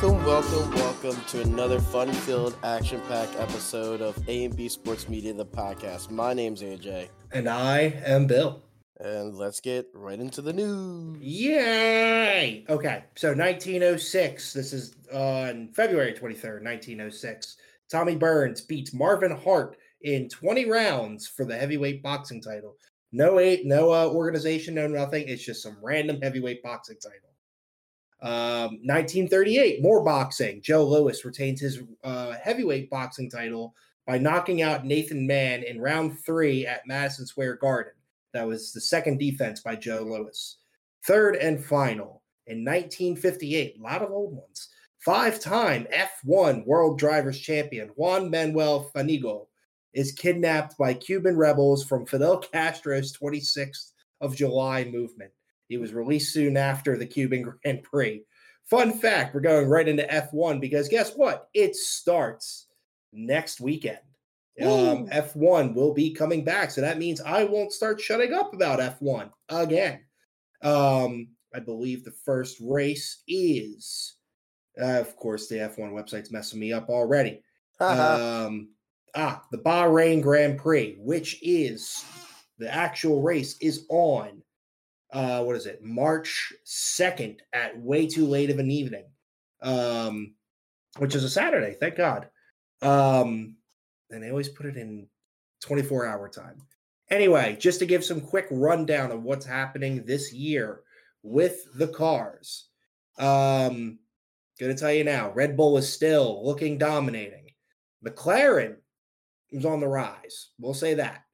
Welcome, welcome, welcome to another fun-filled, action-packed episode of A and B Sports Media, the podcast. My name's AJ, And I am Bill. and let's get right into the news. Yay! Okay, so 1906. This is on February 23rd, 1906. Tommy Burns beats Marvin Hart in 20 rounds for the heavyweight boxing title. No eight, no uh, organization, no nothing. It's just some random heavyweight boxing title. Um, 1938, more boxing. Joe Louis retains his uh, heavyweight boxing title by knocking out Nathan Mann in round three at Madison Square Garden. That was the second defense by Joe Louis. Third and final in 1958, a lot of old ones. Five time F1 World Drivers Champion Juan Manuel Fangio is kidnapped by Cuban rebels from Fidel Castro's 26th of July movement. He was released soon after the Cuban Grand Prix. Fun fact we're going right into F1 because guess what? It starts next weekend. Um, F1 will be coming back. So that means I won't start shutting up about F1 again. Um, I believe the first race is, uh, of course, the F1 website's messing me up already. Um, ah, the Bahrain Grand Prix, which is the actual race, is on. Uh, what is it? March second at way too late of an evening, um, which is a Saturday. Thank God. Um, and they always put it in twenty four hour time. Anyway, just to give some quick rundown of what's happening this year with the cars. Um, gonna tell you now, Red Bull is still looking dominating. McLaren is on the rise. We'll say that.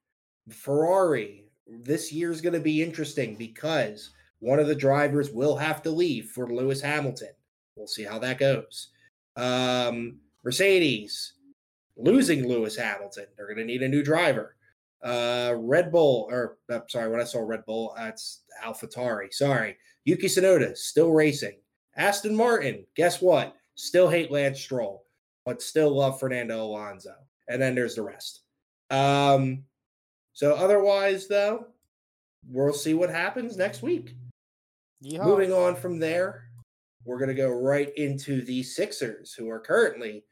Ferrari, this year is going to be interesting because one of the drivers will have to leave for Lewis Hamilton. We'll see how that goes. Um, Mercedes losing Lewis Hamilton. They're going to need a new driver. Uh, Red Bull, or uh, sorry, when I saw Red Bull, that's AlphaTauri. Sorry, Yuki Tsunoda still racing. Aston Martin, guess what? Still hate Lance Stroll, but still love Fernando Alonso. And then there's the rest. Um, so otherwise, though, we'll see what happens next week. Yeehaw. Moving on from there, we're going to go right into the Sixers, who are currently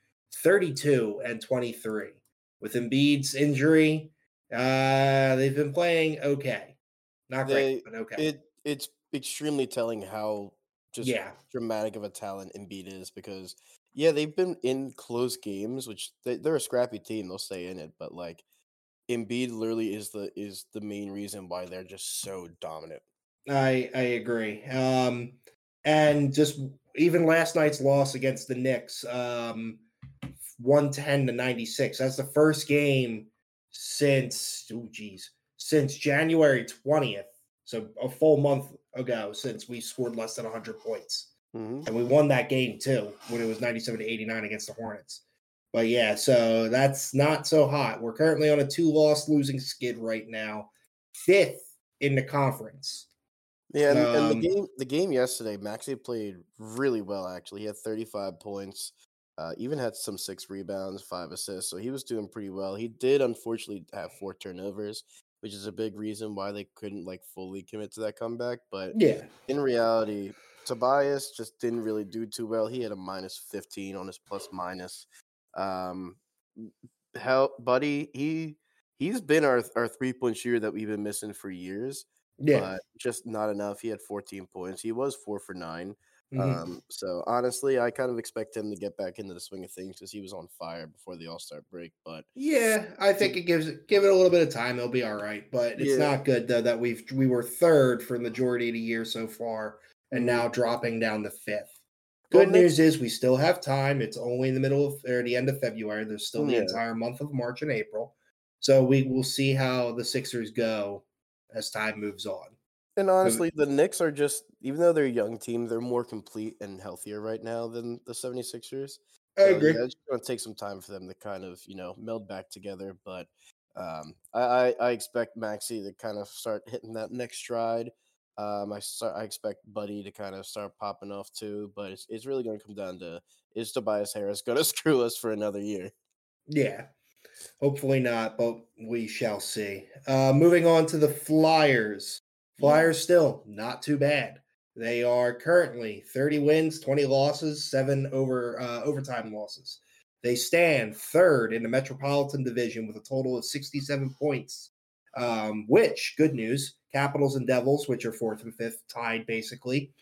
32 and 23. With Embiid's injury, uh, they've been playing okay. Not great, but okay. It it's extremely telling how just Yeah. dramatic of a talent Embiid is because yeah, they've been in close games, which they, they're a scrappy team. They'll stay in it, but like Embiid literally is the is the main reason why they're just so dominant. I I agree. Um, and just even last night's loss against the Knicks, um, one ten to ninety six. That's the first game since oh geez since January twentieth. So a full month ago since we scored less than hundred points, hmm and we won that game too when it was ninety seven to eighty nine against the Hornets. But yeah, so that's not so hot. We're currently on a two loss losing skid right now, fifth in the conference. Yeah, and, and Um, the game the game yesterday, Maxey played really well. Actually, he had 35 points, uh, even had some six rebounds, five assists. So he was doing pretty well. He did unfortunately have four turnovers, which is a big reason why they couldn't like fully commit to that comeback. But Yeah. in reality, Tobias just didn't really do too well. He had a minus 15 on his plus minus. Um, hell, buddy, he he's been our our three point shooter that we've been missing for years Yeah. but just not enough. He had 14 points. He was four for 9 Mhm. Um, so honestly, I kind of expect him to get back into the swing of things because he was on fire before the All Star break. But yeah, I think it gives give it a little bit of time. It'll be all right. But it's Yeah. not good though that we've we were third for the majority of the year so far, and Mhm. now dropping down to fifth. Well, Good next- news is we still have time. It's only in the middle of or the end of February. There's still the entire month of March and April. So we will see how the Sixers go as time moves on. and honestly, the Knicks are just even though they're a young team, they're more complete and healthier right now than the 76ers. I So, agree. Yeah, it's going to take some time for them to kind of you know meld back together. But um, I, I I expect Maxey to kind of start hitting that next stride. Um, I start, I expect Buddy to kind of start popping off too. But it's it's really going to come down to is Tobias Harris going to screw us for another year? Yeah. Hopefully not, but we shall see. Uh moving on to the Flyers. Flyers still not too bad. They are currently 30 wins, 20 losses, seven over uh, overtime losses. They stand third in the Metropolitan Division with a total of 67 points. Um, which, good news, Capitals and Devils, which are fourth and fifth, tied basically,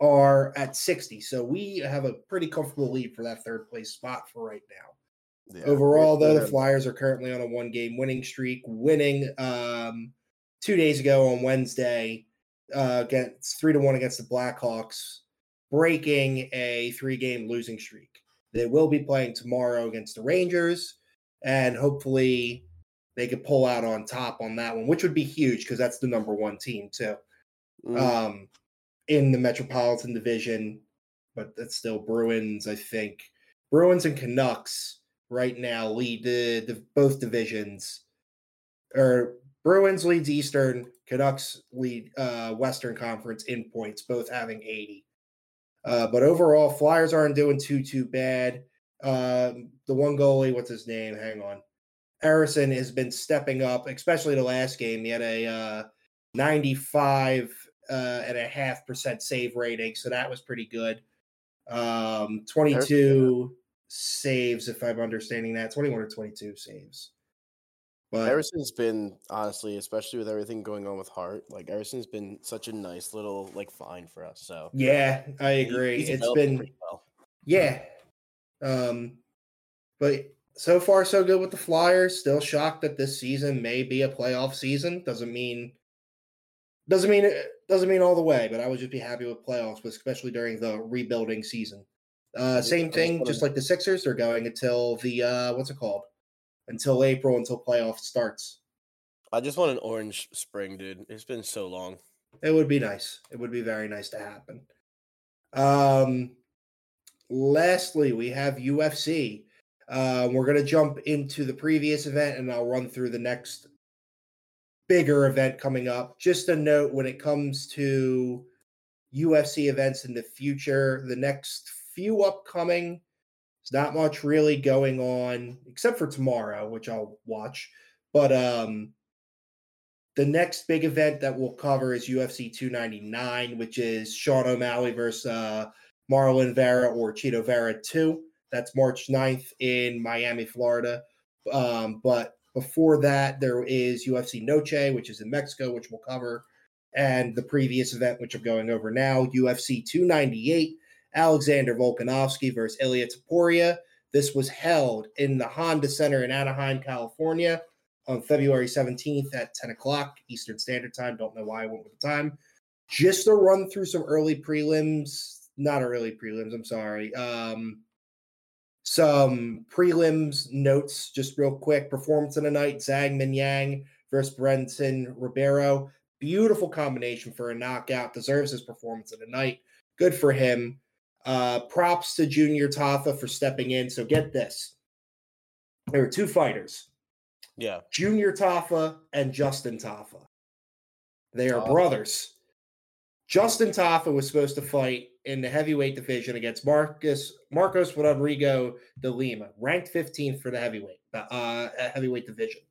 are at 60. So we have a pretty comfortable lead for that third place spot for right now. Yeah, Overall, though, the Flyers are currently on a one game winning streak, winning um, two days ago on Wednesday uh, against three to one against the Blackhawks, breaking a three game losing streak. They will be playing tomorrow against the Rangers, and hopefully they could pull out on top on that one, which would be huge because that's the number one team too. Mm. Um, in the Metropolitan Division, but that's still Bruins, I think. Bruins and Canucks right now lead the, the both divisions. Or Bruins leads Eastern, Canucks lead uh, Western Conference in points, both having 80. Uh, but overall, Flyers aren't doing too too bad. Uh, the one goalie, what's his name? Hang on, Ersson has been stepping up, especially the last game. He had a uh, 95 uh, and a half percent save rating, so that was pretty good. Um, 22 saves, if I'm understanding that, 21 or 22 saves. But Ersson's been honestly, especially with everything going on with Hart, like Ersson's been such a nice little like find for us. So yeah, I agree. He, it's been well. yeah, um, but so far so good with the Flyers. Still shocked that this season may be a playoff season. Doesn't mean doesn't mean doesn't mean all the way, but I would just be happy with playoffs, especially during the rebuilding season. Uh, same thing, just like the Sixers, they're going until the uh, what's it called? until April until playoff starts. I just want an orange spring, dude. It's been so long. It would be nice. It would be very nice to happen. Um, lastly, we have UFC. Uh, we're going to jump into the previous event and I'll run through the next bigger event coming up. Just a note when it comes to UFC events in the future, the next few upcoming there's not much really going on except for tomorrow, which I'll watch. But um, the next big event that we'll cover is UFC 299, which is Sean O'Malley versus uh, Marlon Vera or Chito Vera 2. That's March 9th in Miami, Florida. Um, but before that, there is UFC Noche, which is in Mexico, which we'll cover. And the previous event, which I'm going over now, UFC 298, Alexander Volkanovski versus Ilia Topuria. This was held in the Honda Center in Anaheim, California on February 17th at 10 o'clock Eastern Standard Time. Don't know why I went with the time. Just to run through some early prelims, not early prelims, I'm sorry. Um, some prelims notes, just real quick. Performance of the night Zhang Mingyang versus Brandon Ribeiro. Beautiful combination for a knockout. Deserves his performance of the night. Good for him. Uh, props to Junior Tafa for stepping in. So get this. There were two fighters. Yeah. Junior Tafa and Justin Tafa. They are brothers. Justin Tafa was supposed to fight in the heavyweight division against Marcus Marcos Rodrigo de Lima, ranked 15th for the heavyweight uh, heavyweight division.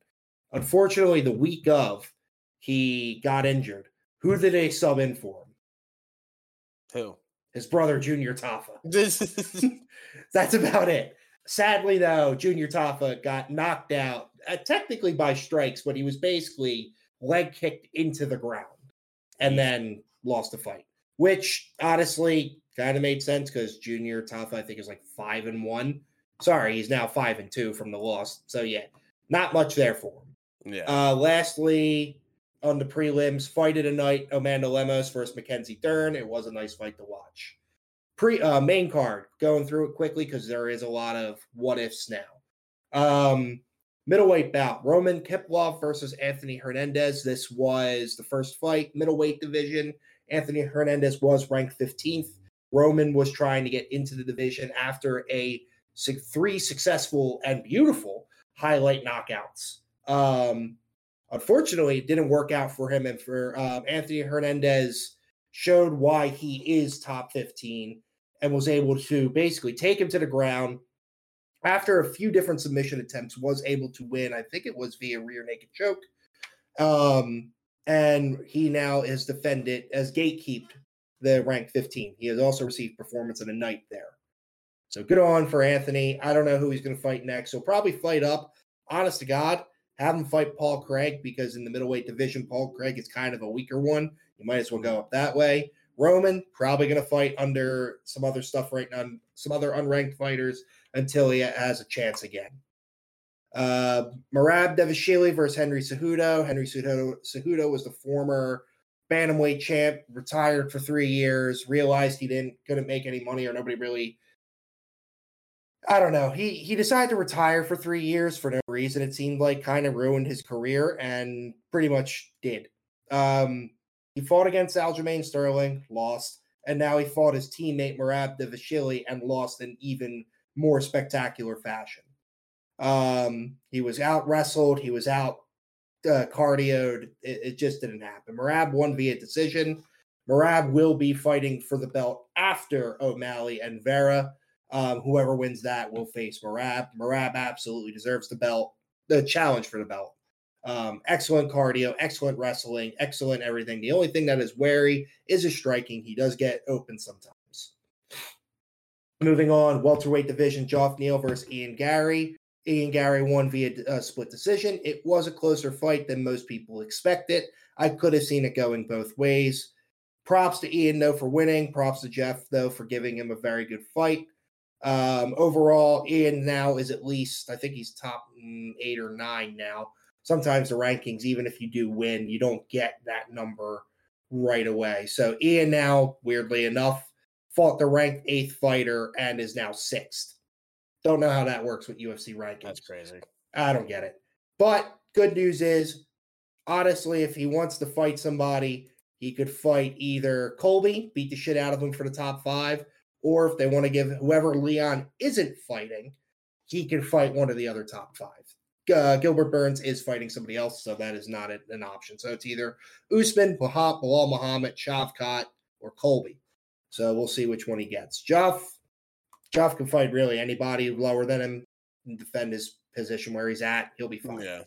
Unfortunately, the week of, he got injured. Who did they sub in for him? Who? his brother Junior Tafa. That's about it. Sadly, though, Junior Tafa got knocked out, uh, technically by strikes, but he was basically leg kicked into the ground and then lost the fight, which honestly kind of made sense because Junior Tafa, I think, is like five and one. Sorry, he's now five and two from the loss. So yeah, not much there for him. Yeah. Uh, lastly, on the prelims. Fight of the night: Amanda Lemos versus Mackenzie Dern. It was a nice fight to watch. Pre uh, main card, going through it quickly because there is a lot of what ifs now. Um, middleweight bout: Roman Kopylov versus Anthony Hernandez. This was the first fight, middleweight division. Anthony Hernandez was ranked 15th. Roman was trying to get into the division after a three successful and beautiful highlight knockouts. Um, Unfortunately, it didn't work out for him and for um, Anthony Hernandez showed why he is top 15 and was able to basically take him to the ground after a few different submission attempts was able to win i think it was via rear naked choke um, and he now is defended as gatekeeped the rank 15. He has also received performance of the night there. So good on for Anthony. I don't know who he's going to fight next. He'll probably fight up. Honest to God, have him fight Paul Craig because in the middleweight division, Paul Craig is kind of a weaker one. You might as well go up that way. Roman probably going to fight under some other stuff right now, some other unranked fighters until he has a chance again. Uh, Merab Dvalishvili versus Henry Cejudo. Henry Cejudo, Cejudo was the former bantamweight champ, retired for three years, realized he didn't couldn't make any money or nobody really. I don't know. He he decided to retire for three years for no reason. It seemed like kind of ruined his career and pretty much did. Um, he fought against Aljamain Sterling, lost, and now he fought his teammate Merab Devashili and lost in even more spectacular fashion. Um, he was out wrestled. He was out uh, cardioed. It, it, just didn't happen. Merab won via decision. Merab will be fighting for the belt after O'Malley and Vera. Um, whoever wins that will face Merab. Merab absolutely deserves the belt, the challenge for the belt. Um, excellent cardio, excellent wrestling, excellent everything. The only thing that is wary is his striking. He does get open sometimes. Moving on, welterweight division, Geoff Neal versus Ian Garry. Ian Garry won via uh, split decision. It was a closer fight than most people expected. I could have seen it going both ways. Props to Ian, though, for winning. Props to Geoff, though, for giving him a very good fight. Um, overall, Ian now is at least, I think he's top mm, eight or nine now. Sometimes the rankings, even if you do win, you don't get that number right away. So Ian now, weirdly enough, fought the ranked eighth fighter and is now sixth. Don't know how that works with UFC rankings. That's crazy. I don't get it. But good news is, honestly, if he wants to fight somebody, he could fight either Colby, beat the shit out of him for the top five, or if they want to give whoever Leon isn't fighting, he can fight one of the other top five. Uh, Gilbert Burns is fighting somebody else, so that is not a, an option. So it's either Usman, Bahab, Belal Muhammad, Shavkat, or Colby. So we'll see which one he gets. Joff, Joff can fight really anybody lower than him and defend his position where he's at. He'll be fine. Yeah.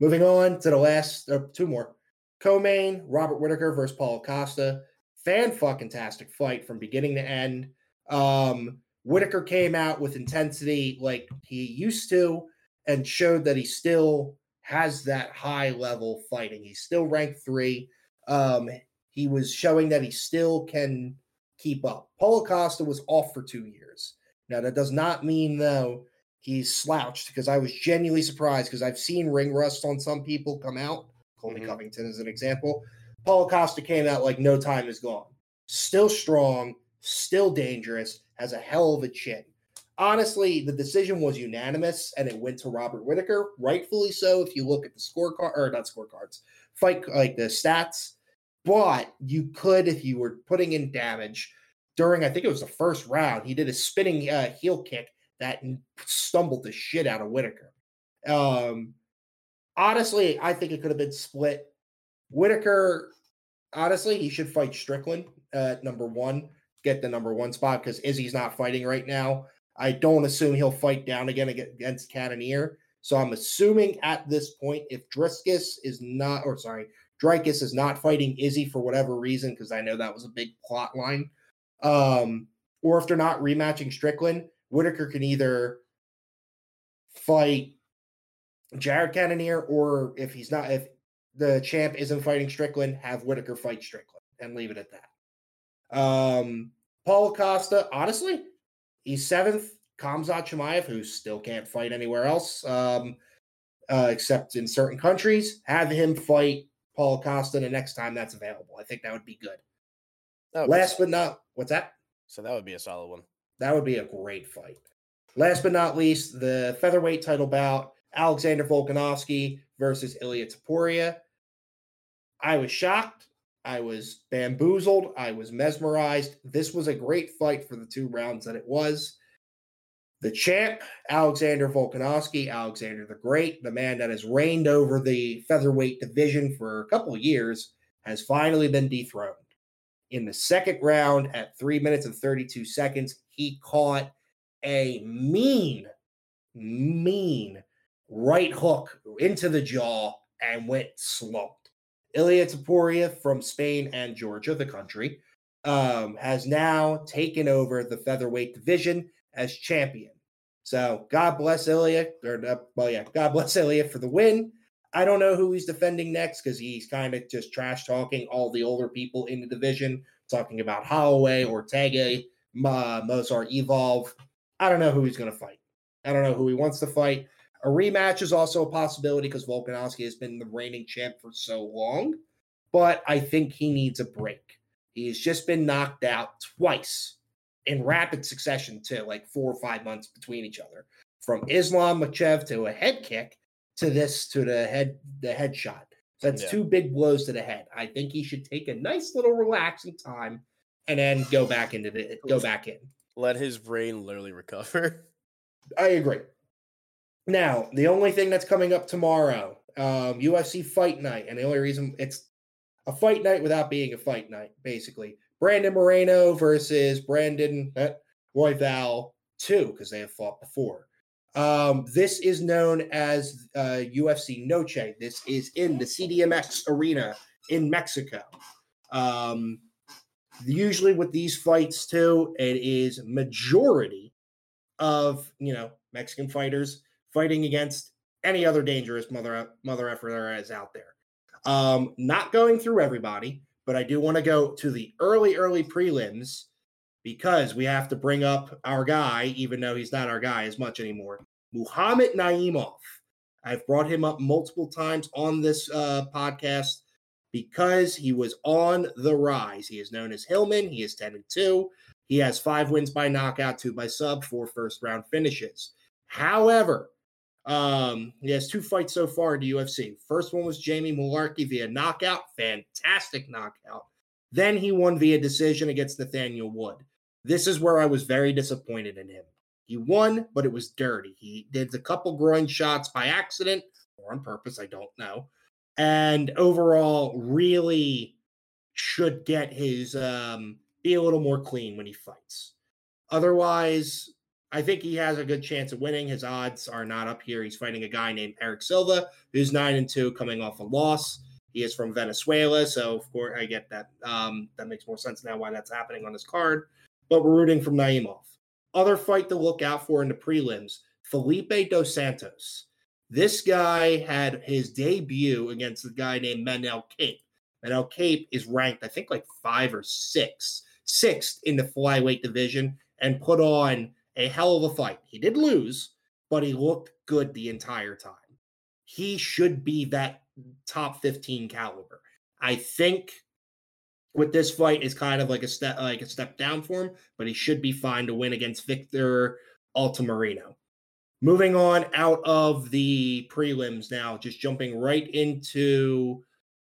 Moving on to the last uh, two more. Co-main, Robert Whitaker versus Paul Costa. Fan fucking tastic fight from beginning to end. Um, Whitaker came out with intensity like he used to and showed that he still has that high level fighting. He's still ranked three. Um, he was showing that he still can keep up. Paulo Costa was off for two years. Now, that does not mean, though, he's slouched because I was genuinely surprised because I've seen ring rust on some people come out. Colby mm-hmm. Covington is an example. Paulo Costa came out like no time is gone. Still strong, still dangerous, has a hell of a chin. Honestly, the decision was unanimous and it went to Robert Whitaker, rightfully so. If you look at the scorecard or not scorecards, fight like the stats, but you could, if you were putting in damage during, I think it was the first round, he did a spinning uh, heel kick that stumbled the shit out of Whitaker. Um, honestly, I think it could have been split. Whitaker, honestly, he should fight Strickland at number one, get the number one spot because Izzy's not fighting right now. I don't assume he'll fight down again against Cannonier. So I'm assuming at this point, if Dricus is not, or sorry, Dricus is not fighting Izzy for whatever reason, because I know that was a big plot line. Um, or if they're not rematching Strickland, Whitaker can either fight Jared Cannonier, or if he's not, if the champ isn't fighting Strickland, have Whitaker fight Strickland and leave it at that. Um, Paul Costa, honestly, he's seventh. Khamzat Chimaev, who still can't fight anywhere else, um, uh, except in certain countries, have him fight Paul Costa the next time that's available. I think that would be good. Would Last be but not what's that? So that would be a solid one. That would be a great fight. Last but not least, the featherweight title bout: Alexander Volkanovski versus Ilya Topuria. I was shocked. I was bamboozled. I was mesmerized. This was a great fight for the two rounds that it was the champ, Alexander Volkanovski, Alexander the Great, the man that has reigned over the featherweight division for a couple years, has finally been dethroned. In the second round, at three minutes and 32 seconds, he caught a mean, mean right hook into the jaw and went slumped. Ilya Topuria from Spain and Georgia, the country, um, has now taken over the featherweight division as champion. So God bless Ilya, or uh, well, yeah, God bless Ilya for the win. I don't know who he's defending next because he's kind of just trash talking all the older people in the division, talking about Holloway, Ortega, uh, Movsar, Evloev. I don't know who he's going to fight. I don't know who he wants to fight. A rematch is also a possibility because Volkanovski has been the reigning champ for so long, but I think he needs a break. He's just been knocked out twice in rapid succession, to like four or five months between each other. From Islam Makhachev to a head kick to this to the head the headshot. So that's yeah. two big blows to the head. I think he should take a nice little relaxing time and then go back into the go back in. Let his brain literally recover. I agree. Now, the only thing that's coming up tomorrow, um, UFC Fight Night, and the only reason it's a fight night without being a fight night, basically. Brandon Moreno versus Brandon uh, Royval 2, because they have fought before. Um, this is known as uh, UFC Noche. This is in the CDMX arena in Mexico. Um, usually with these fights too, it is majority of you know Mexican fighters fighting against any other dangerous mother mother effer there is out there. Um, not going through everybody, but I do want to go to the early early prelims because we have to bring up our guy, even though he's not our guy as much anymore. Muhammad Naimov. I've brought him up multiple times on this uh, podcast because he was on the rise. He is known as Hillman. He is 10 and 2. He has five wins by knockout, two by sub, four first round finishes. However, um, he has two fights so far in the UFC. First one was Jamie Mullarkey via knockout, fantastic knockout. Then he won via decision against Nathaniel Wood. This is where I was very disappointed in him. He won, but it was dirty. He did a couple groin shots by accident or on purpose, I don't know and overall really should get his um, be a little more clean when he fights. Otherwise, I think he has a good chance of winning. His odds are not up here. He's fighting a guy named Eric Silva, who's nine and two, coming off a loss. He is from Venezuela, so of course I get that. Um, that makes more sense now why that's happening on this card. But we're rooting for Naimov. Other fight to look out for in the prelims: Felipe dos Santos. This guy had his debut against a guy named Manel Kape. Manel Kape is ranked, I think, like five or six, sixth in the flyweight division, and put on a hell of a fight. He did lose, but he looked good the entire time. He should be that top 15 caliber. I think with this fight is kind of like a step like a step down for him, but he should be fine to win against Victor Altamirano. Moving on out of the prelims now, just jumping right into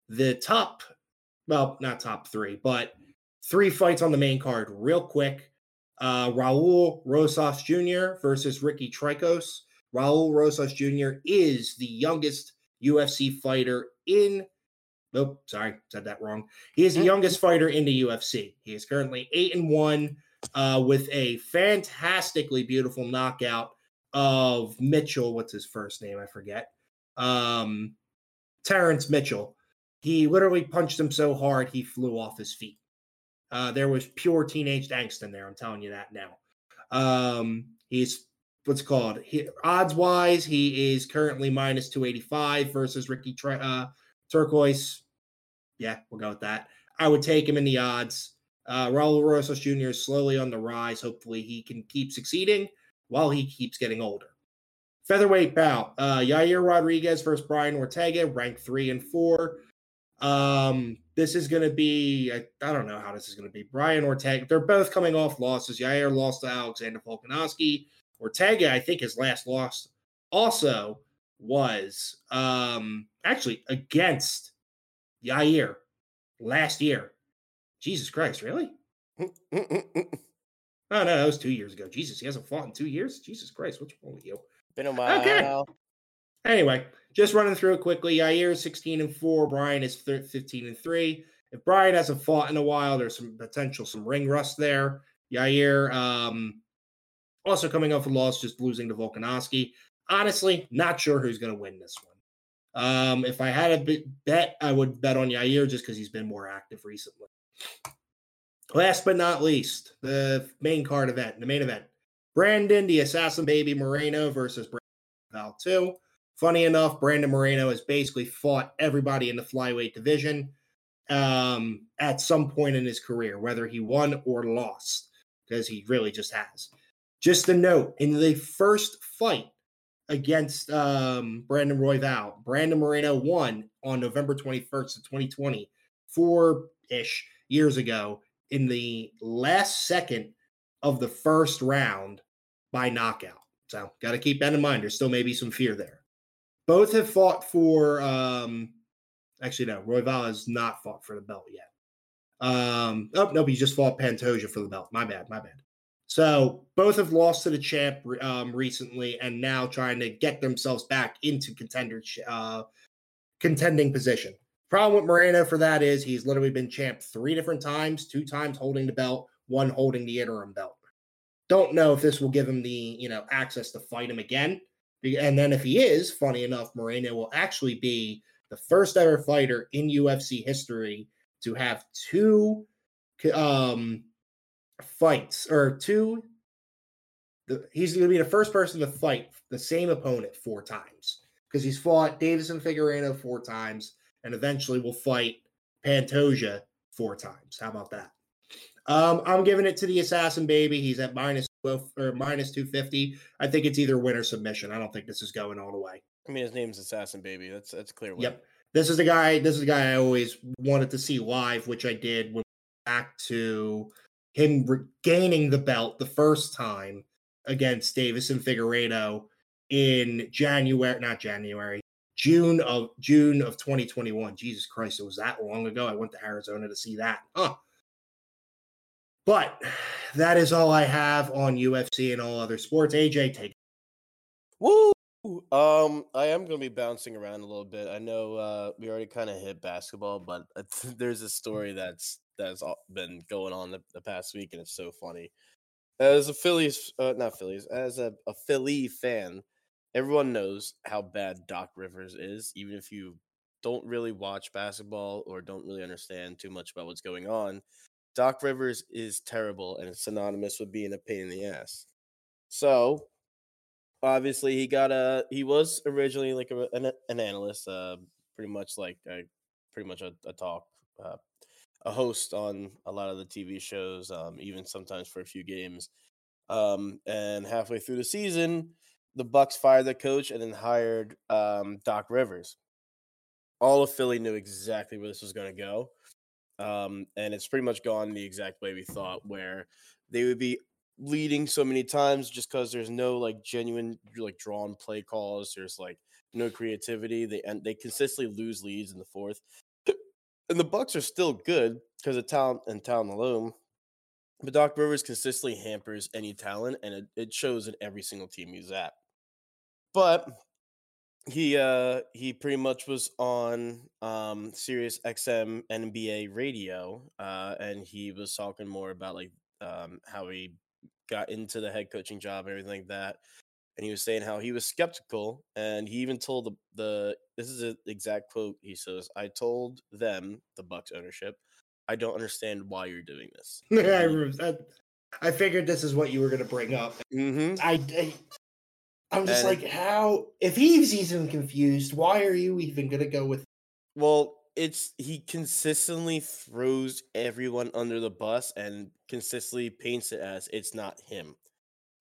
the top, well, not top three, but three fights on the main card, real quick. Uh, Raul Rosas Jr. versus Ricky Turcios. Raul Rosas Jr. is the youngest UFC fighter in. Oh, sorry, said that wrong. He is the mm-hmm. youngest fighter in the UFC. He is currently eight and one, uh, with a fantastically beautiful knockout of Mitchell. What's his first name? I forget. Um, Terrence Mitchell. He literally punched him so hard he flew off his feet. Uh, there was pure teenage angst in there. I'm telling you that now. Um, he's what's called he, odds wise. He is currently minus 285 versus Ricky uh, Turquoise. Yeah, we'll go with that. I would take him in the odds. Uh, Raul Rosas Jr. is slowly on the rise. Hopefully, he can keep succeeding while he keeps getting older. Featherweight bout: uh, Yair Rodriguez versus Brian Ortega, ranked three and four. Um, this is going to be, I, I, don't know how this is going to be. Brian Ortega, they're both coming off losses. Yair lost to Alexander Volkanovski. Ortega, I think his last loss also was um, actually against Yair last year. Jesus Christ, really? Oh no, that was two years ago. Jesus, he hasn't fought in two years. Jesus Christ, what's wrong with you? Been a while. Okay. Anyway, just running through it quickly. Yair is 16 and 4. Brian is 15 and 3. If Brian hasn't fought in a while, there's some potential, some ring rust there. Yair um, also coming off a loss, just losing to Volkanovski. Honestly, not sure who's going to win this one. Um, if I had a bet, I would bet on Yair just because he's been more active recently. Last but not least, the main card event, the main event. Brandon, the Assassin Baby Moreno versus Brandon Val 2. Funny enough, Brandon Moreno has basically fought everybody in the flyweight division um, at some point in his career, whether he won or lost, because he really just has. Just a note in the first fight against um, Brandon Royval, Brandon Moreno won on November 21st of 2020, four ish years ago, in the last second of the first round by knockout. So, got to keep that in mind. There's still maybe some fear there. Both have fought for, um, actually, no, Royval has not fought for the belt yet. Um, oh, no, he just fought Pantoja for the belt. My bad, my bad. So both have lost to the champ um, recently, and now trying to get themselves back into contender uh, contending position. Problem with Moreno for that is he's literally been champ three different times, two times holding the belt, one holding the interim belt. Don't know if this will give him the you know access to fight him again. And then if he is, funny enough, Moreno will actually be the first ever fighter in UFC history to have two um fights or two. The, he's going to be the first person to fight the same opponent four times because he's fought Deiveson Figueiredo four times and eventually will fight Pantoja four times. How about that? Um, I'm giving it to the Assassin Baby. He's at minus 12 or minus 250. I think it's either win or submission. I don't think this is going all the way. I mean, his name's Assassin Baby. That's that's clear. Win. Yep. This is the guy. This is the guy I always wanted to see live, which I did when back to him regaining the belt the first time against Deiveson Figueiredo in January, not January, June of June of 2021. Jesus Christ, it was that long ago. I went to Arizona to see that. Huh. But that is all I have on UFC and all other sports. AJ, take. Woo! Um, I am going to be bouncing around a little bit. I know uh, we already kind of hit basketball, but there's a story that's that's been going on the, the past week, and it's so funny. As a Phillies, uh, not Phillies, as a, a Philly fan, everyone knows how bad Doc Rivers is, even if you don't really watch basketball or don't really understand too much about what's going on. Doc Rivers is terrible and it's synonymous with being a pain in the ass. So, obviously, he got a he was originally like a, an, an analyst, uh, pretty much like a, pretty much a, a talk uh, a host on a lot of the TV shows, um, even sometimes for a few games. Um, and halfway through the season, the Bucks fired the coach and then hired um, Doc Rivers. All of Philly knew exactly where this was going to go, um, and it's pretty much gone the exact way we thought, where they would be leading so many times just because there's no like genuine like drawn play calls. There's like no creativity. They and they consistently lose leads in the fourth and the Bucks are still good because of talent and talent alone. But Doc Rivers consistently hampers any talent, and it, it shows in every single team he's at. But he uh he pretty much was on um Sirius XM NBA radio uh and he was talking more about like um how he got into the head coaching job and everything like that and he was saying how he was skeptical and he even told the, the this is an exact quote he says i told them the bucks ownership i don't understand why you're doing this I, I figured this is what you were going to bring up mm-hmm. I, I am just and, like how if he's even confused why are you even going to go with well it's he consistently throws everyone under the bus and consistently paints it as it's not him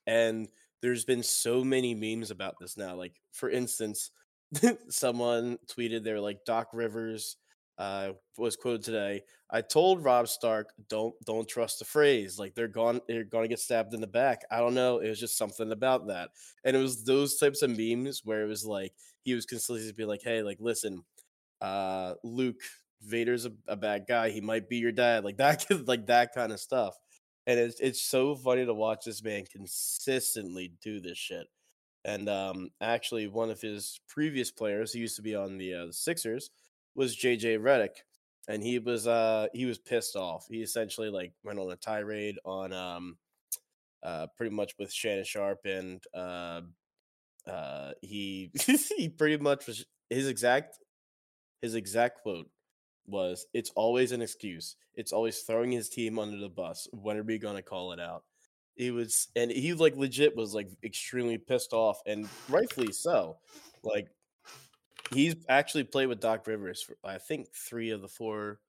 and there's been so many memes about this now. Like, for instance, someone tweeted they're like Doc Rivers uh, was quoted today. I told Robb Stark, don't don't trust the phrase. Like they're gone, they're gonna get stabbed in the back. I don't know. It was just something about that, and it was those types of memes where it was like he was consistently be like, hey, like listen, uh, Luke Vader's a, a bad guy. He might be your dad. Like that, like that kind of stuff and it's it's so funny to watch this man consistently do this shit. And um, actually, one of his previous players, he used to be on the, uh, the Sixers, was JJ Redick, and he was uh he was pissed off. He essentially like went on a tirade on um uh pretty much with Shannon Sharpe and uh uh he he pretty much was his exact his exact quote was it's always an excuse. It's always throwing his team under the bus. When are we gonna call it out? He was, and he like legit was like extremely pissed off, and rightfully so. Like he's actually played with Doc Rivers for I think three of the four.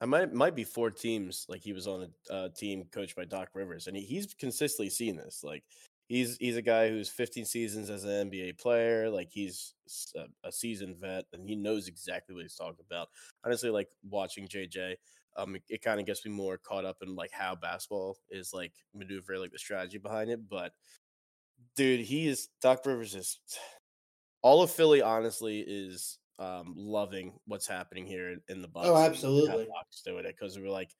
I might might be four teams. Like he was on a uh, team coached by Doc Rivers, and he, he's consistently seen this. Like he's he's a guy who's 15 seasons as an NBA player. Like he's a, a seasoned vet, and he knows exactly what he's talking about. Honestly, like watching JJ, um, it, it kind of gets me more caught up in like how basketball is like maneuver, like the strategy behind it. But dude, he is Doc Rivers is all of Philly. Honestly, is um loving what's happening here in, the Bucks. Oh, absolutely. Doing it because we're like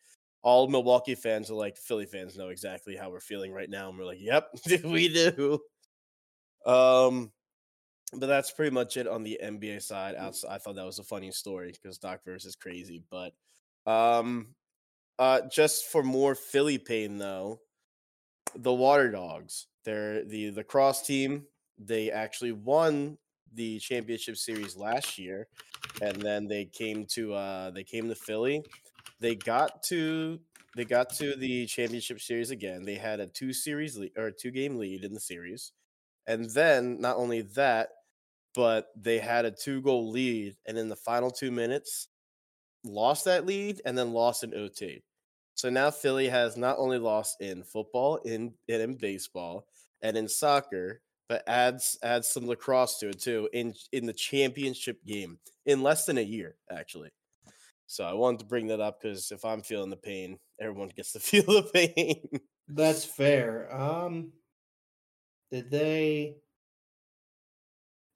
all Milwaukee fans are like Philly fans know exactly how we're feeling right now, and we're like, "Yep, we do." Um, but that's pretty much it on the NBA side. Outside, I thought that was a funny story because Doc Rivers is crazy. But um, uh, just for more Philly pain though, the Water Dogs, they're the the cross team. They actually won the championship series last year, and then they came to uh they came to Philly they got to they got to the championship series again. They had a two series lead or two game lead in the series. And then not only that, but they had a two goal lead and in the final 2 minutes lost that lead and then lost in OT. So now Philly has not only lost in football, in and in baseball, and in soccer, but adds adds some lacrosse to it too in in the championship game in less than a year, actually. So I wanted to bring that up because if I'm feeling the pain, everyone gets to feel the pain. That's fair. Um, did they?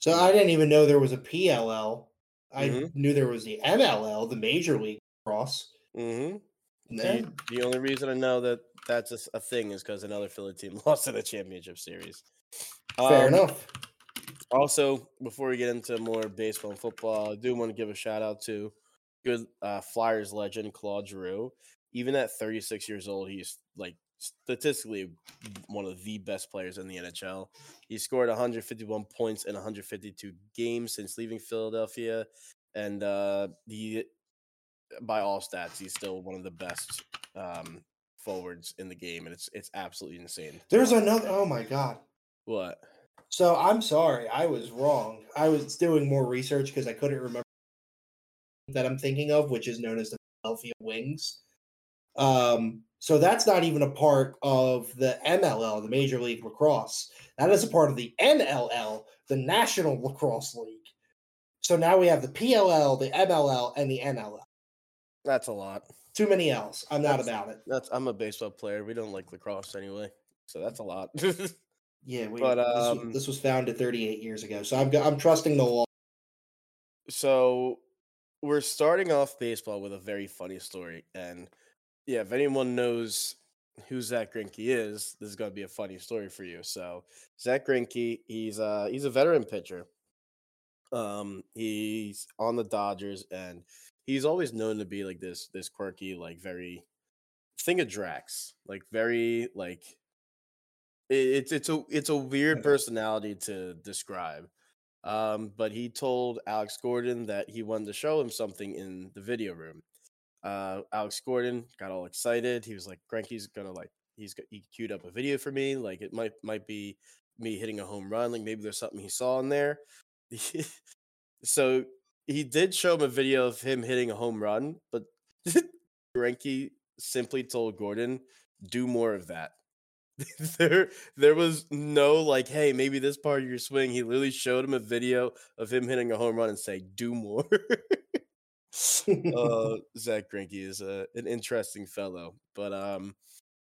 So I didn't even know there was a PLL. I mm-hmm. knew there was the MLL, the Major League Cross. Mm-hmm. The, the, only reason I know that that's a, a thing is because another Philly team lost in the championship series. Fair um, enough. Also, before we get into more baseball and football, I do want to give a shout out to good uh, Flyers legend Claude Giroux. Even at 36 years old, he's like statistically one of the best players in the NHL. He scored 151 points in 152 games since leaving Philadelphia, and uh, he, by all stats, he's still one of the best um, forwards in the game, and it's it's absolutely insane. There's another. Oh my god! What? So I'm sorry, I was wrong. I was doing more research because I couldn't remember that I'm thinking of, which is known as the Philadelphia Wings. Um, so that's not even a part of the MLL, the Major League Lacrosse. That is a part of the NLL, the National Lacrosse League. So now we have the PLL, the MLL, and the NLL. That's a lot. Too many L's. I'm not about it. That's I'm a baseball player. We don't like lacrosse anyway, so that's a lot. yeah, we, but um, this, was, this was founded 38 years ago, so I'm I'm trusting the law. So we're starting off baseball with a very funny story. And yeah, if anyone knows who Zack Greinke is, this is going to be a funny story for you. So Zack Greinke, he's uh he's a veteran pitcher. Um, he's on the Dodgers, and he's always known to be like this this quirky, like very think of Drax, like very like it's it's a it's a weird personality to describe. Um, but he told Alex Gordon that he wanted to show him something in the video room. Uh, Alex Gordon got all excited. He was like, "Greinke's gonna like he's he queued up a video for me. Like it might might be me hitting a home run. Like maybe there's something he saw in there." so he did show him a video of him hitting a home run, but Greinke simply told Gordon, "Do more of that." there there was no like hey maybe this part of your swing he literally showed him a video of him hitting a home run and say do more uh zack Greinke is a, an interesting fellow but um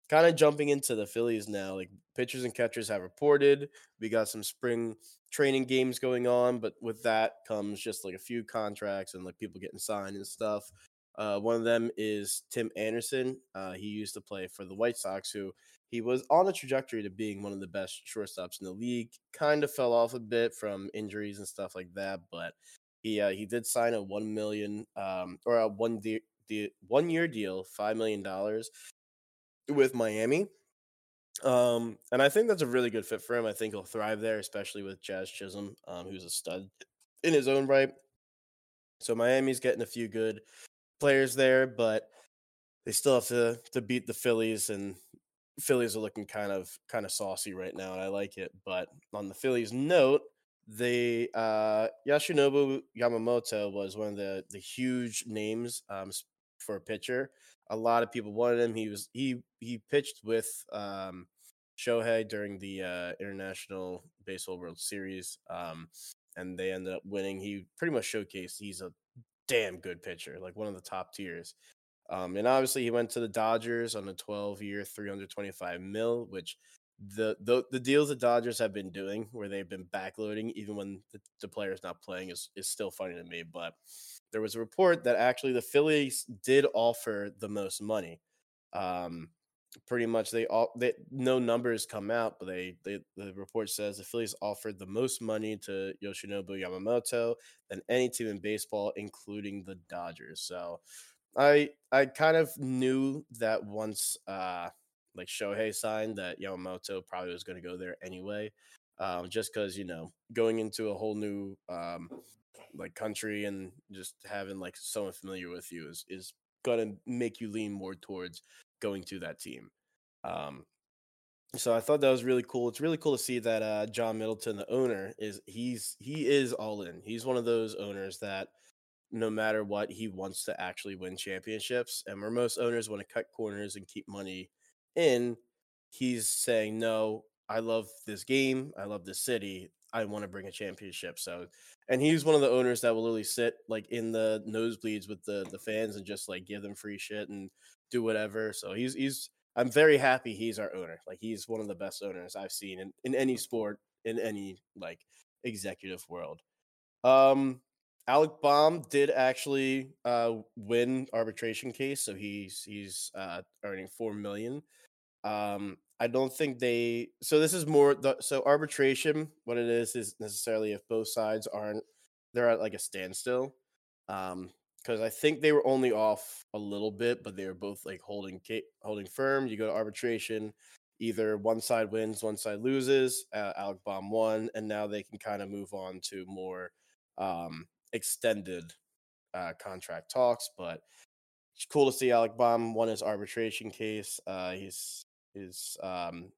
kind of jumping into the phillies now like pitchers and catchers have reported we got some spring training games going on but with that comes just like a few contracts and like people getting signed and stuff uh, one of them is Tim Anderson. Uh, he used to play for the White Sox, who he was on a trajectory to being one of the best shortstops in the league. Kind of fell off a bit from injuries and stuff like that, but he uh, he did sign a one million um, or a one de- de- one year deal, five million dollars with Miami. Um, and I think that's a really good fit for him. I think he'll thrive there, especially with Jazz Chisholm, um, who's a stud in his own right. So Miami's getting a few good players there, but they still have to to beat the Phillies, and Phillies are looking kind of kind of saucy right now, and I like it. But on the Phillies note, the uh, Yoshinobu Yamamoto was one of the the huge names um, for a pitcher. A lot of people wanted him. He was he he pitched with um, Shohei during the uh, International Baseball World Series, um, and they ended up winning. He pretty much showcased he's a damn good pitcher, like one of the top tiers. Um, and obviously, he went to the Dodgers on a 12 year, 325 mil, which the, the the deals the Dodgers have been doing, where they've been backloading even when the, the is not playing, is is still funny to me. But there was a report that actually the Phillies did offer the most money. Um, pretty much they all they no numbers come out, but they, they the report says the Phillies offered the most money to Yoshinobu Yamamoto than any team in baseball, including the Dodgers. So I I kind of knew that once uh like Shohei signed that Yamamoto probably was going to go there anyway. Um, just because you know going into a whole new um, like country and just having like someone familiar with you is is gonna make you lean more towards going to that team. Um, so I thought that was really cool. It's really cool to see that uh, John Middleton, the owner, is he's he is all in. He's one of those owners that no matter what, he wants to actually win championships. And where most owners want to cut corners and keep money in, he's saying, No, I love this game. I love this city. I want to bring a championship. So, and he's one of the owners that will literally sit like in the nosebleeds with the the fans and just like give them free shit and do whatever. So he's he's I'm very happy he's our owner. Like he's one of the best owners I've seen in, in any sport in any like executive world. Um Alec Bohm did actually uh, win arbitration case, so he's he's uh, earning four million. Um, I don't think they. So this is more the so arbitration. What it is is necessarily if both sides aren't they're at like a standstill. Um, because I think they were only off a little bit, but they were both like holding holding firm. You go to arbitration, either one side wins, one side loses. Uh, Alec Bohm won, and now they can kind of move on to more um extended uh, contract talks, but it's cool to see Alec Bohm won his arbitration case. Uh, he's is um,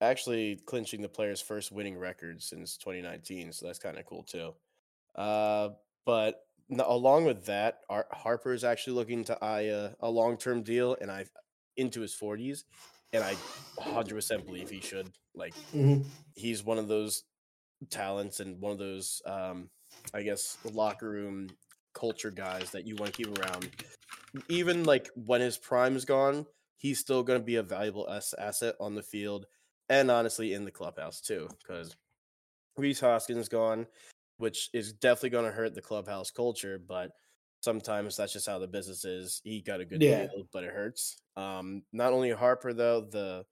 actually clinching the player's first winning record since 2019, so that's kind of cool too. Uh, but along with that, Ar- Harper is actually looking to eye a, a long term deal, and I into his 40s, and I 100% believe he should. Like, mm-hmm. he's one of those talents and one of those, um, I guess, locker room culture guys that you want to keep around. Even like when his prime is gone, he's still going to be a valuable asset on the field and honestly in the clubhouse too. Because Rhys Hoskins is gone, which is definitely going to hurt the clubhouse culture, but sometimes that's just how the business is. He got a good yeah. deal, but it hurts. Um, not only Harper though, the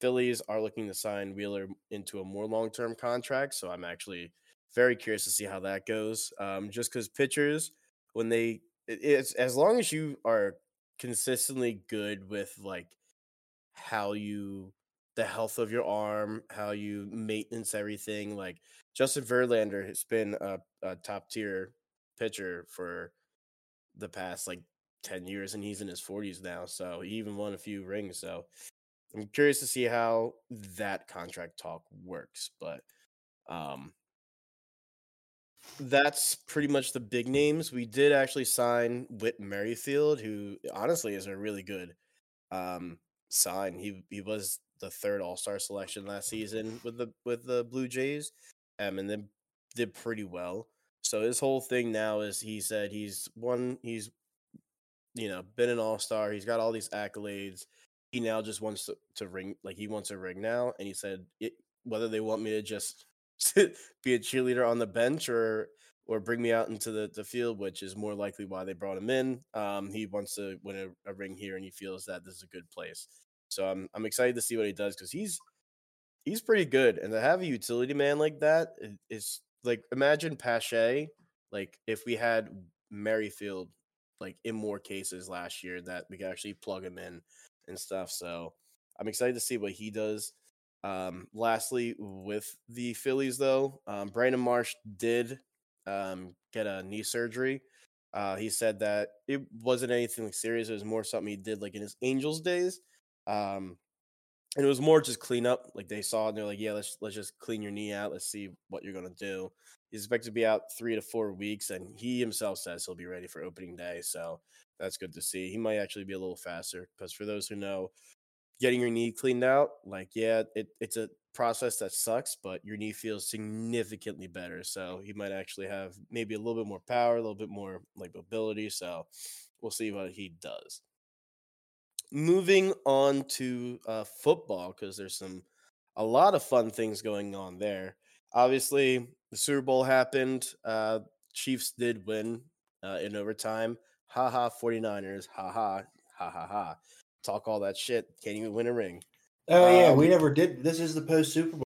Phillies are looking to sign Wheeler into a more long term contract. So I'm actually very curious to see how that goes. Um, just because pitchers, when they, it's as long as you are consistently good with like how you, the health of your arm, how you maintenance everything. Like Justin Verlander has been a, a top tier pitcher for the past like 10 years and he's in his 40s now. So he even won a few rings. So I'm curious to see how that contract talk works, but um that's pretty much the big names. We did actually sign Whit Merrifield, who honestly is a really good um sign. He he was the third All-Star selection last season with the with the Blue Jays. Um and then did pretty well. So his whole thing now is he said he's one he's you know been an all-star he's got all these accolades he now just wants to, to ring like he wants a ring now and he said it, whether they want me to just be a cheerleader on the bench or or bring me out into the, the field which is more likely why they brought him in um, he wants to win a, a, ring here and he feels that this is a good place. So i'm, I'm excited to see what he does because he's he's pretty good and to have a utility man like that is like imagine Pache like if we had Merrifield like in more cases last year that we could actually plug him in and stuff. So I'm excited to see what he does. Um, lastly, with the Phillies, though, um, Brandon Marsh did um, get a knee surgery. Uh, he said that it wasn't anything like serious. It was more something he did like in his Angels days. Um, and it was more just clean up. Like they saw and they're like, yeah, let's let's just clean your knee out. Let's see what you're gonna do. He's expected to be out three to four weeks, and he himself says he'll be ready for opening day. So that's good to see. He might actually be a little faster because for those who know, getting your knee cleaned out, like yeah, it, it's a process that sucks, but your knee feels significantly better. So he might actually have maybe a little bit more power, a little bit more like mobility. So we'll see what he does. Moving on to uh, football because there's some a lot of fun things going on there. Obviously, the Super Bowl happened. Uh, Chiefs did win uh, in overtime. Ha ha, 49ers. Ha ha, ha ha ha. Talk all that shit. Can't even win a ring. Oh yeah, Um, we never did. This is the post Super Bowl.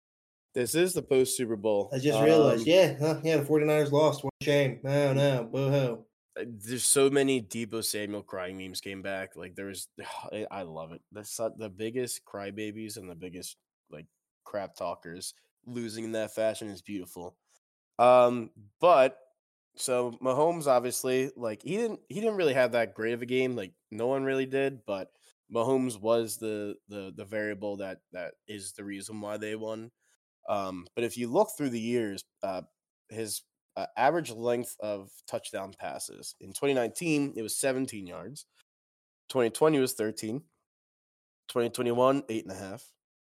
This is the post Super Bowl. I just realized. Um, Yeah, huh, yeah, the 49ers lost. What a shame. No, no, boo hoo. uh, there's so many Deebo Samuel crying memes came back. Like there was, I I love it. That's the biggest crybabies and the biggest like crap talkers losing in that fashion is beautiful. Um, but so Mahomes obviously like he didn't he didn't really have that great of a game. Like no one really did, but Mahomes was the the the variable that that is the reason why they won. Um, but if you look through the years, uh, his uh, average length of touchdown passes in 2019 it was 17 yards. 2020 was 13. 2021 eight and a half.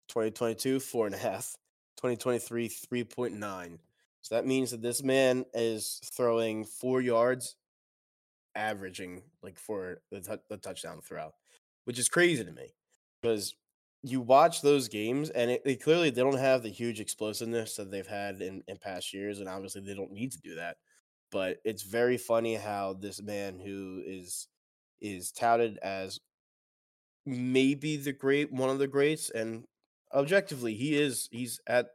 2022 four and a half. 2023 3.9. So that means that this man is throwing four yards, averaging like for the, tou- the touchdown throw, which is crazy to me because you watch those games and it, clearly they don't have the huge explosiveness that they've had in, in past years, and obviously they don't need to do that. But it's very funny how this man who is is touted as maybe the great one of the greats and objectively he is he's at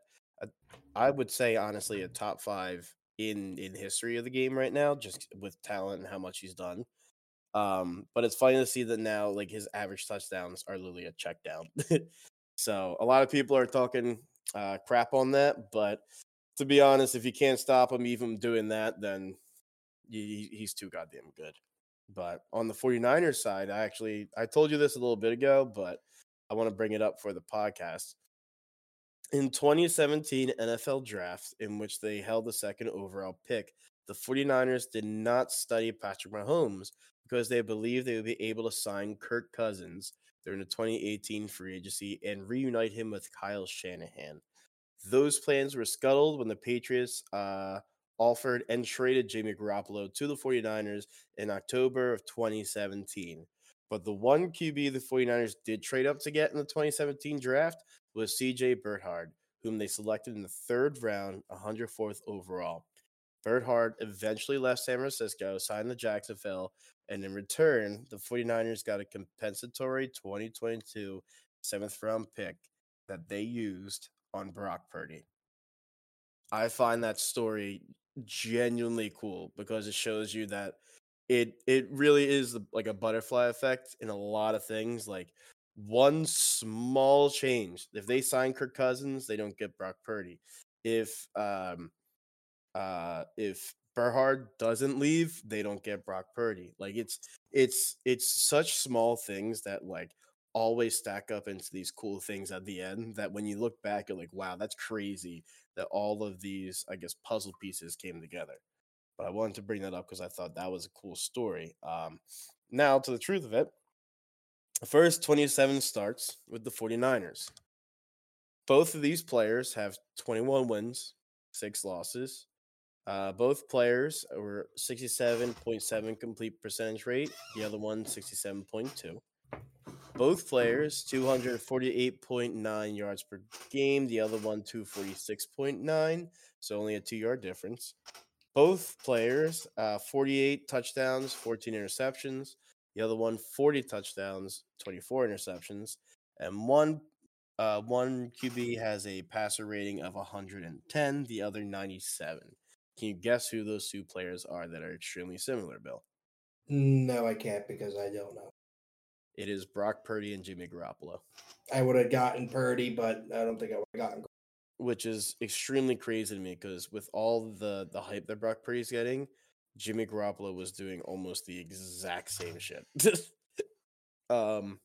I would say honestly a top 5 in in history of the game right now just with talent and how much he's done. Um but it's funny to see that now like his average touchdowns are literally a check down. So a lot of people are talking uh crap on that but to be honest if you can't stop him even doing that then he, he's too goddamn good. But on the 49ers side, I actually I told you this a little bit ago, but I want to bring it up for the podcast. In 2017 NFL draft, in which they held the second overall pick, the 49ers did not study Patrick Mahomes because they believed they would be able to sign Kirk Cousins during the 2018 free agency and reunite him with Kyle Shanahan. Those plans were scuttled when the Patriots uh, offered and traded Jamie Garoppolo to the 49ers in October of 2017. But the one QB the 49ers did trade up to get in the 2017 draft was CJ Beathard, whom they selected in the third round, 104th overall. Beathard eventually left San Francisco, signed to Jacksonville, and in return, the 49ers got a compensatory 2022 seventh round pick that they used on Brock Purdy. I find that story genuinely cool because it shows you that it it really is like a butterfly effect in a lot of things. Like one small change, if they sign Kirk Cousins, they don't get Brock Purdy. If um uh if Beathard doesn't leave, they don't get Brock Purdy. Like it's it's it's such small things that like always stack up into these cool things at the end that when you look back you're like wow that's crazy that all of these i guess puzzle pieces came together but i wanted to bring that up because i thought that was a cool story um now to the truth of it first 27 starts with the 49ers both of these players have 21 wins six losses. Uh, both players were 67.7 complete percentage rate the other one 67.2 both players 248.9 yards per game the other one 246.9 so only a two yard difference. Both players uh, 48 touchdowns 14 interceptions the other one 40 touchdowns 24 interceptions and one uh, one qb has a passer rating of 110 the other 97 can you guess who those two players are that are extremely similar bill No, I can't because I don't know. it is brock purdy and jimmy garoppolo I would have gotten Purdy, but I don't think I would have gotten. which is extremely crazy to me because with all the the hype that Brock Purdy's getting, Jimmy Garoppolo was doing almost the exact same shit. um,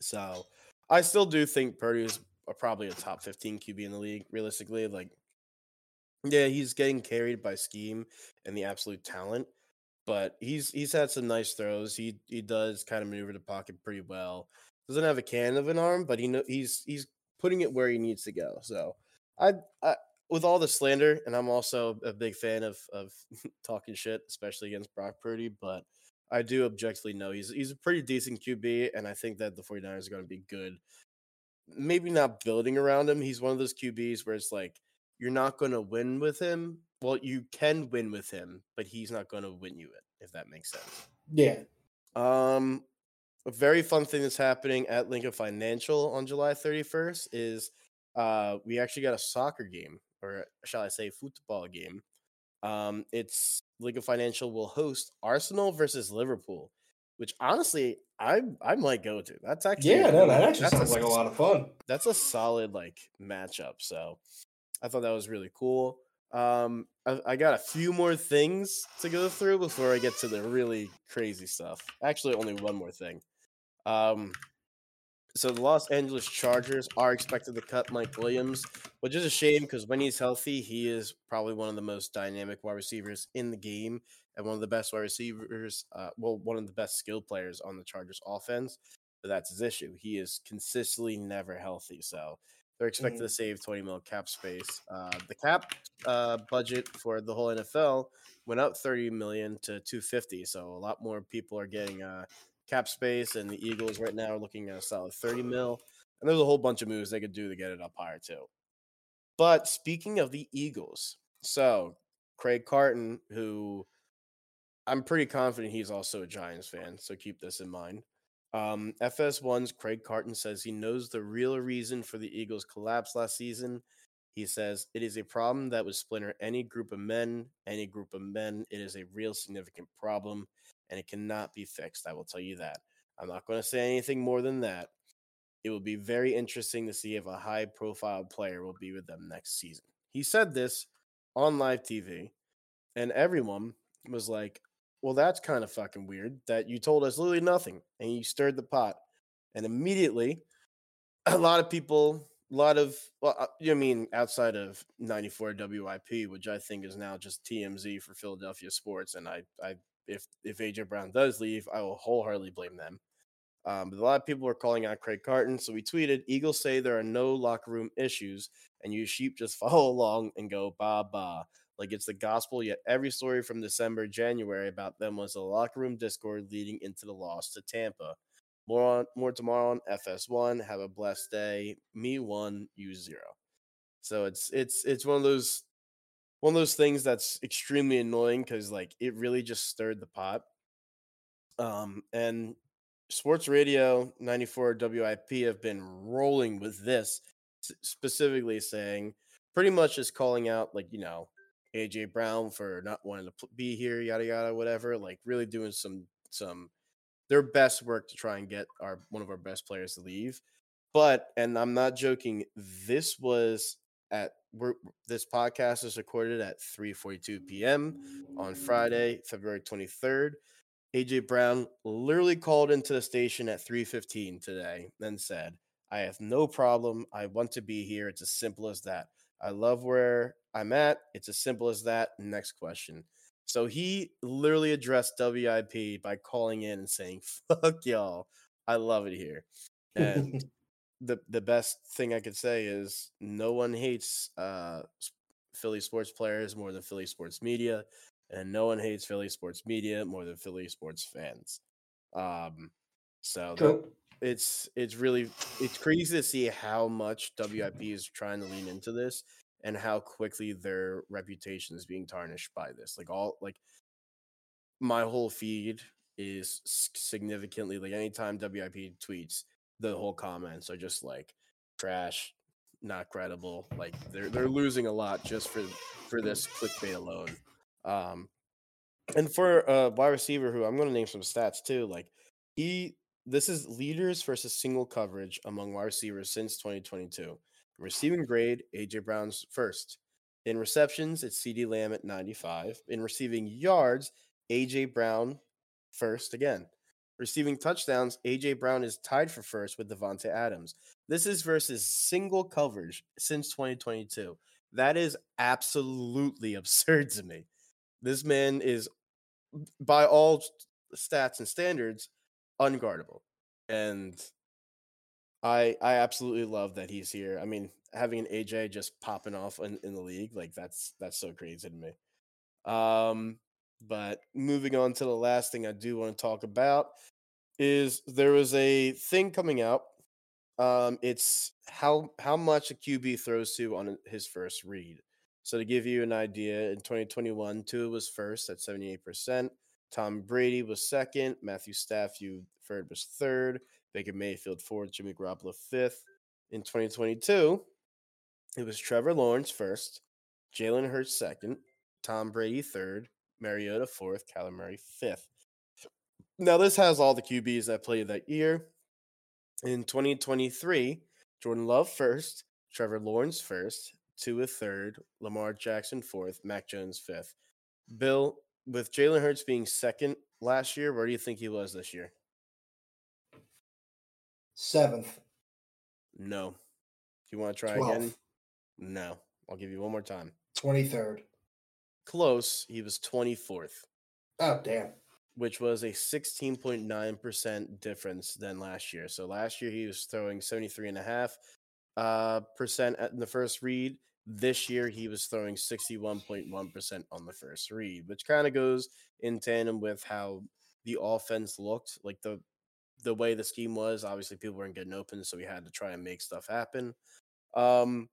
so I still do think Purdy is probably a top 15 QB in the league, realistically. Like, yeah, he's getting carried by scheme and the absolute talent, but he's he's had some nice throws. He he does kind of maneuver the pocket pretty well. Doesn't have a can of an arm, but he know he's he's putting it where he needs to go. So I, I with all the slander, and I'm also a big fan of of talking shit, especially against Brock Purdy, but I do objectively know he's he's a pretty decent QB, and I think that the 49ers are going to be good. Maybe not building around him. He's one of those QBs where it's like you're not going to win with him. Well, you can win with him, but he's not going to win you it, if that makes sense. Yeah. Um, a very fun thing that's happening at Lincoln Financial on July 31st is uh, we actually got a soccer game, or shall I say, football game. Um, it's Lincoln Financial will host Arsenal versus Liverpool, which honestly I I might go to. That's actually yeah, no, that actually sounds a, like a lot of fun. That's a solid like matchup. So I thought that was really cool. Um, I, I, got a few more things to go through before I get to the really crazy stuff. Actually, only one more thing. Um, so the Los Angeles Chargers are expected to cut Mike Williams, which is a shame because when he's healthy, he is probably one of the most dynamic wide receivers in the game and one of the best wide receivers. Uh, well, one of the best skill players on the Chargers offense. But that's his issue. He is consistently never healthy. So they're expected mm. to save 20 mil cap space. Uh, the cap uh, budget for the whole NFL went up 30 million to 250. So a lot more people are getting uh, cap space, and the Eagles right now are looking at a solid 30 mil. And there's a whole bunch of moves they could do to get it up higher too. But speaking of the Eagles, so Craig Carton, who I'm pretty confident he's also a Giants fan, so keep this in mind. Um, FS1's Craig Carton says he knows the real reason for the Eagles' collapse last season. He says it is a problem that would splinter any group of men, any group of men. It is a real significant problem and it cannot be fixed. I will tell you that. I'm not going to say anything more than that. It will be very interesting to see if a high profile player will be with them next season. He said this on live TV, and everyone was like, Well, that's kind of fucking weird that you told us literally nothing and you stirred the pot. And immediately, a lot of people, a lot of, well, uh, you I mean, outside of 94 WIP, which I think is now just TMZ for Philadelphia sports. And I, I if if AJ Brown does leave, I will wholeheartedly blame them. Um, but a lot of people were calling out Craig Carton, so we tweeted: "Eagles say there are no locker room issues, and you sheep just follow along and go ba ba like it's the gospel." Yet every story from December, January about them was a locker room discord leading into the loss to Tampa. More on more tomorrow on FS1. Have a blessed day. Me one, you zero. So it's it's it's one of those one of those things that's extremely annoying because like it really just stirred the pot. Um, and sports radio 94 WIP have been rolling with this, specifically saying pretty much just calling out like you know AJ Brown for not wanting to be here, yada yada, whatever. Like really doing some some their best work to try and get our one of our best players to leave. But and I'm not joking, this was at we're, this podcast is recorded at 3:42 p.m. on Friday, February 23rd. AJ Brown literally called into the station at 3:15 today and said, "I have no problem. I want to be here. It's as simple as that. I love where I'm at. It's as simple as that." Next question. So he literally addressed WIP by calling in and saying, "Fuck y'all. I love it here." And the the best thing I could say is no one hates uh, Philly sports players more than Philly sports media, and no one hates Philly sports media more than Philly sports fans. Um, so cool. it's it's really it's crazy to see how much WIP is trying to lean into this and how quickly their reputation is being tarnished by this. Like all like my whole feed is significantly like anytime WIP tweets the whole comments are just like trash, not credible. Like they're they're losing a lot just for for this clickbait alone. Um, and for a wide receiver who I'm going to name some stats too, like he this is leaders versus single coverage among wide receivers since 2022. Receiving grade, AJ Brown's first. In receptions, it's CeeDee Lamb at 95. In receiving yards, AJ Brown first again. Receiving touchdowns, AJ Brown is tied for first with Davante Adams. This is versus single coverage since 2022. That is absolutely absurd to me. This man is, by all stats and standards, unguardable. And I I absolutely love that he's here. I mean, having an AJ just popping off in, in the league, like that's that's so crazy to me. Um, but moving on to the last thing I do want to talk about is there is a thing coming out. Um, it's how how much a QB throws to on his first read. So to give you an idea, in 2021, Tua was first at 78%. Tom Brady was second. Matthew Stafford was third. Baker Mayfield fourth. Jimmy Garoppolo fifth. In 2022, it was Trevor Lawrence first, Jalen Hurts second, Tom Brady third, Mariota fourth, Kyler Murray fifth. Now, this has all the QBs that played that year. In 2023, Jordan Love first, Trevor Lawrence first, Tua third, Lamar Jackson fourth, Mac Jones fifth. Bill, with Jalen Hurts being second last year, where do you think he was this year? Seventh. No. Do you want to try 12th. again? No. I'll give you one more time. 23rd. Close. He was 24th. Oh, damn. Which was a 16.9% difference than last year. So last year he was throwing 73.5 uh, percent in the first read. This year he was throwing 61.1% on the first read, which kind of goes in tandem with how the offense looked. Like the the way the scheme was, obviously people weren't getting open, so we had to try and make stuff happen. Um,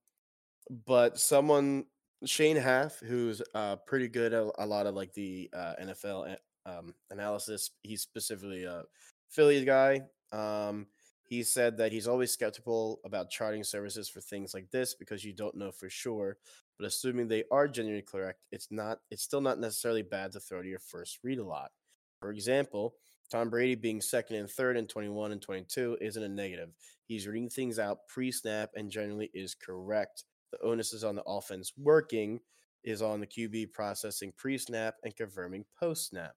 but someone Shane Half, who's uh, pretty good at a lot of like the uh, NFL um, analysis, he's specifically a Philly guy. Um, he said that he's always skeptical about charting services for things like this because you don't know for sure. But assuming they are genuinely correct, it's not. It's still not necessarily bad to throw to your first read a lot. For example, Tom Brady being second and third in 21 and 22 isn't a negative. He's reading things out pre snap and generally is correct. The onus is on the offense working, is on the QB processing pre snap and confirming post snap.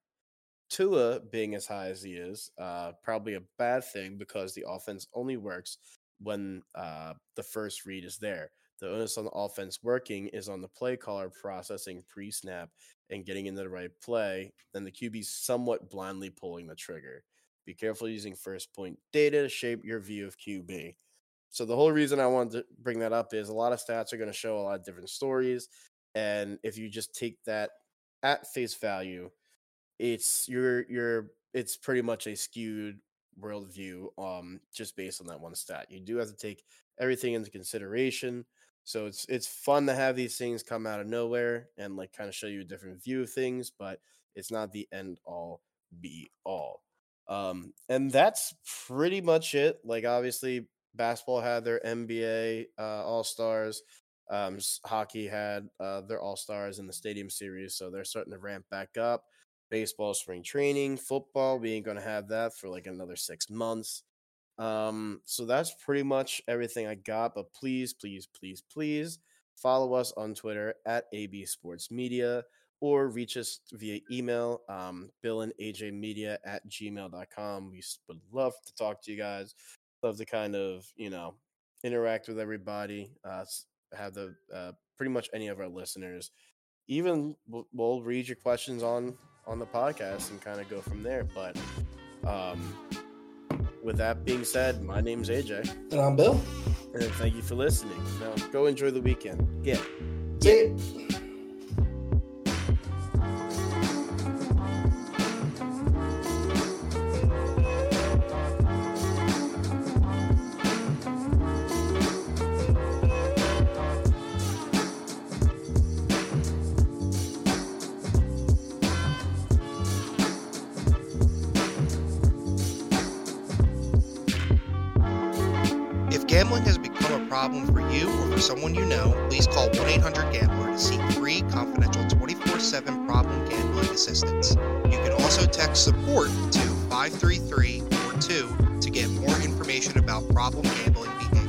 Tua being as high as he is, uh, probably a bad thing because the offense only works when uh, the first read is there. The onus on the offense working is on the play caller processing pre snap and getting into the right play, then the QB somewhat blindly pulling the trigger. Be careful using first point data to shape your view of QB. So the whole reason I wanted to bring that up is a lot of stats are going to show a lot of different stories, and if you just take that at face value, it's you're you're it's pretty much a skewed worldview um just based on that one stat. You do have to take everything into consideration. So it's it's fun to have these things come out of nowhere and like kind of show you a different view of things, but it's not the end all be all. Um, and that's pretty much it. Like obviously, basketball had their NBA uh, All Stars. Um, hockey had uh, their All Stars in the Stadium Series, so they're starting to ramp back up. Baseball, spring training, football. We ain't gonna have that for like another six months. Um, so that's pretty much everything I got. But please, please, please, please follow us on Twitter at AB Sports Media or reach us via email, um, Bill and AJ Media at gmail.com. We would love to talk to you guys. Love to kind of, you know, interact with everybody. Uh, have the uh, pretty much any of our listeners. Even we'll read your questions on on the podcast and kind of go from there. But um, with that being said, my name's AJ. And I'm Bill. And thank you for listening. Now go enjoy the weekend. Get. Get. Someone you know, please call 1 800 Gambler to seek free, confidential 24 7 problem gambling assistance. You can also text support to 53342 to get more information about problem gambling behavior